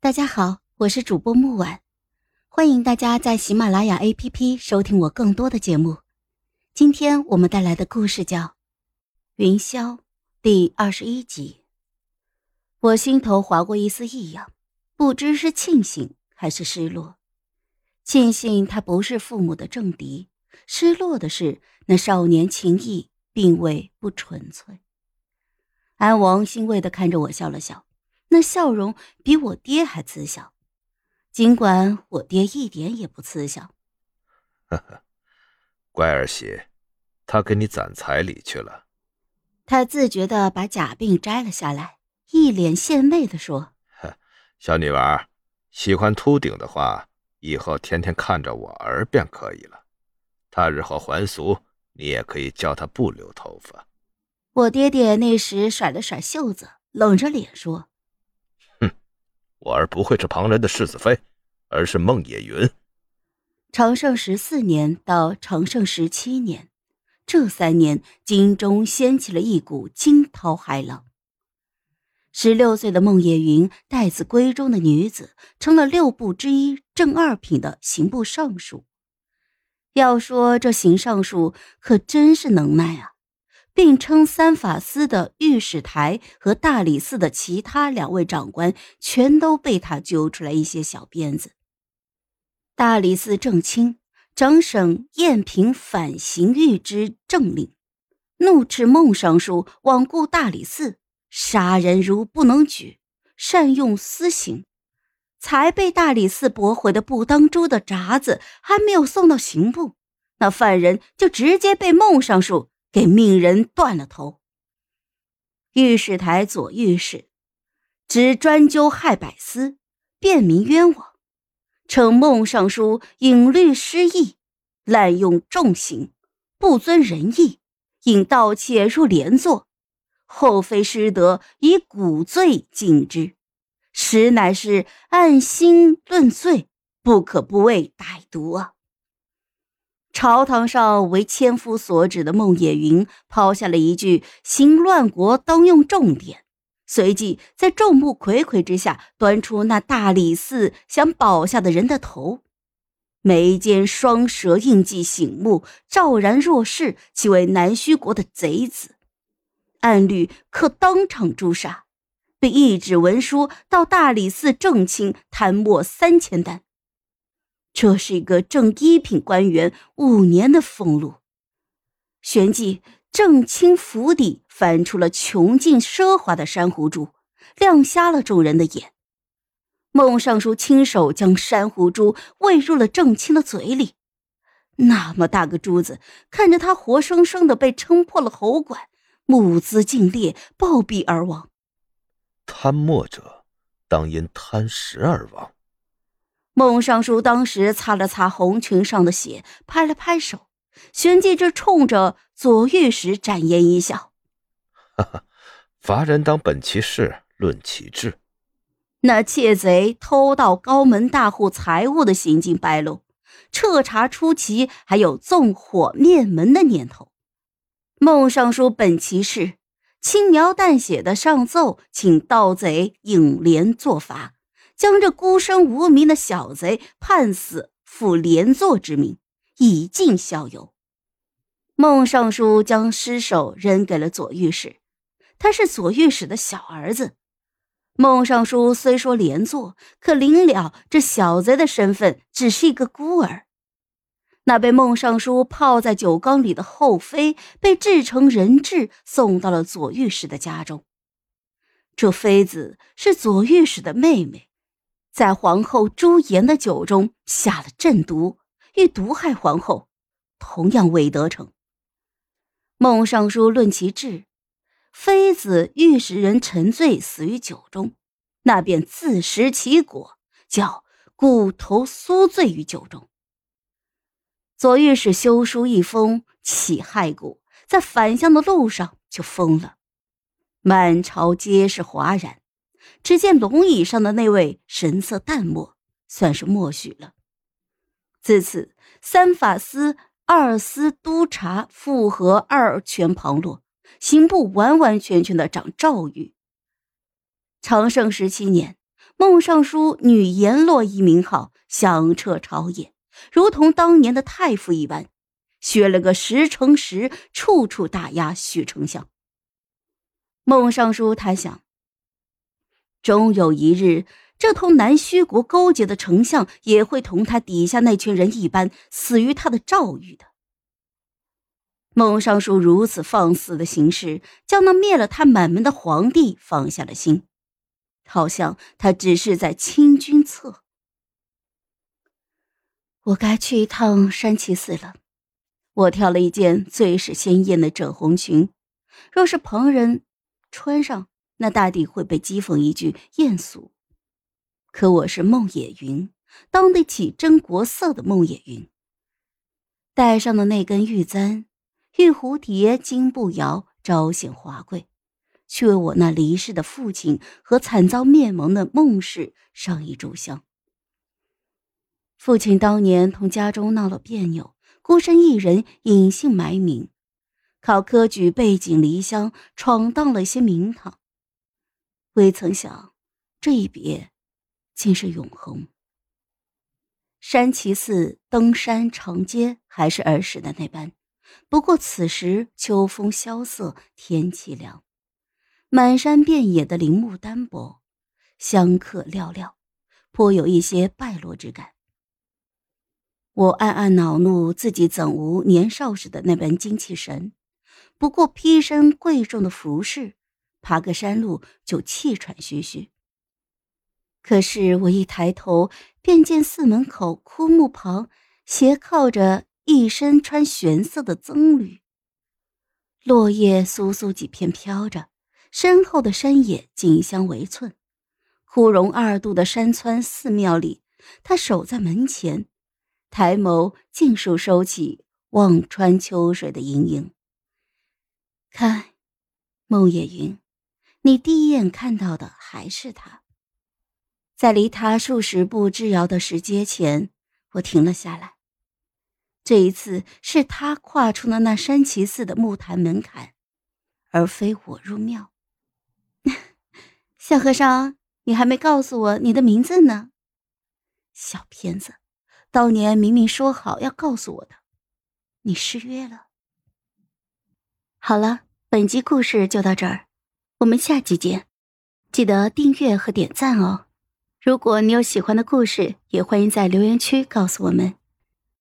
大家好，我是主播木婉，欢迎大家在喜马拉雅 APP 收听我更多的节目。今天我们带来的故事叫《云霄》第二十一集。我心头划过一丝异样，不知是庆幸还是失落。庆幸他不是父母的政敌，失落的是那少年情谊并未不纯粹。安王欣慰的看着我，笑了笑。那笑容比我爹还慈祥，尽管我爹一点也不慈祥。呵呵，乖儿媳，他给你攒彩礼去了。他自觉的把假鬓摘了下来，一脸献媚的说：“小女娃，喜欢秃顶的话，以后天天看着我儿便可以了。他日后还俗，你也可以教他不留头发。”我爹爹那时甩了甩袖子，冷着脸说。我儿不会是旁人的世子妃，而是孟野云。长盛十四年到长盛十七年，这三年京中掀起了一股惊涛骇浪。十六岁的孟野云，待字闺中的女子，成了六部之一正二品的刑部尚书。要说这刑尚书可真是能耐啊！并称三法司的御史台和大理寺的其他两位长官，全都被他揪出来一些小辫子。大理寺正卿长省燕平反刑狱之政令，怒斥孟尚书罔顾大理寺，杀人如不能举，善用私刑，才被大理寺驳回的不当诛的札子还没有送到刑部，那犯人就直接被孟尚书。给命人断了头。御史台左御史只专究害百司，便民冤枉，称孟尚书隐律失义，滥用重刑，不遵仁义，引盗窃入连坐，后妃失德，以古罪禁之，实乃是按心论罪，不可不畏歹毒啊！朝堂上为千夫所指的孟野云抛下了一句“行乱国当用重典”，随即在众目睽睽之下端出那大理寺想保下的人的头，眉间双蛇印记醒目，昭然若市，其为南虚国的贼子，按律可当场诛杀，并一纸文书到大理寺正卿贪墨三千担。这是一个正一品官员五年的俸禄，旋即郑清府邸翻出了穷尽奢华的珊瑚珠，亮瞎了众人的眼。孟尚书亲手将珊瑚珠喂入了郑清的嘴里，那么大个珠子，看着他活生生的被撑破了喉管，目眦尽裂，暴毙而亡。贪墨者，当因贪食而亡。孟尚书当时擦了擦红裙上的血，拍了拍手，旋即就冲着左御史展颜一笑：“哈哈，罚人当本其事，论其志。那窃贼偷盗高门大户财物的行径败露，彻查出其还有纵火灭门的念头。孟尚书本其事，轻描淡写的上奏，请盗贼引连作罚。”将这孤身无名的小贼判死，负连坐之名，以尽效尤。孟尚书将尸首扔给了左御史，他是左御史的小儿子。孟尚书虽说连坐，可临了这小贼的身份只是一个孤儿。那被孟尚书泡在酒缸里的后妃，被制成人质，送到了左御史的家中。这妃子是左御史的妹妹。在皇后朱颜的酒中下了鸩毒，欲毒害皇后，同样未得逞。孟尚书论其志，妃子欲使人沉醉死于酒中，那便自食其果，叫骨头酥醉于酒中。左御史修书一封，起害骨，在返乡的路上就疯了，满朝皆是哗然。只见龙椅上的那位神色淡漠，算是默许了。自此，三法司、二司督察复合二权旁落，刑部完完全全的掌诏狱。长盛十七年，孟尚书女阎洛一名号响彻朝野，如同当年的太傅一般，削了个十乘十，处处打压许丞相。孟尚书他想，终有一日，这同南虚国勾结的丞相也会同他底下那群人一般，死于他的诏狱的。孟尚书如此放肆的行事，将那灭了他满门的皇帝放下了心。好像他只是在清君侧。我该去一趟山崎寺了。我挑了一件最是鲜艳的褶红裙，若是旁人穿上，那大抵会被讥讽一句艳俗。可我是孟野云，当得起真国色的孟野云。戴上的那根玉簪，玉蝴蝶，金步摇，昭显华贵。去为我那离世的父亲和惨遭灭门的孟氏上一炷香。父亲当年同家中闹了别扭，孤身一人隐姓埋名，靠科举背井离乡，闯荡了些名堂。未曾想，这一别，竟是永恒。山崎寺登山长街还是儿时的那般，不过此时秋风萧瑟，天气凉。满山遍野的林木单薄，香客寥寥，颇有一些败落之感。我暗暗恼怒自己怎无年少时的那般精气神，不过披身贵重的服饰，爬个山路就气喘吁吁。可是我一抬头，便见寺门口枯木旁斜靠着一身穿玄色的僧侣，落叶簌簌几片飘着。身后的山野景香为寸，枯荣二度的山川寺庙里，他守在门前，抬眸尽数收起望穿秋水的盈盈。看，孟野云，你第一眼看到的还是他。在离他数十步之遥的石阶前，我停了下来。这一次是他跨出了那山崎寺的木坛门槛，而非我入庙。小和尚，你还没告诉我你的名字呢。小骗子，当年明明说好要告诉我的，你失约了。好了，本集故事就到这儿，我们下期见，记得订阅和点赞哦。如果你有喜欢的故事，也欢迎在留言区告诉我们。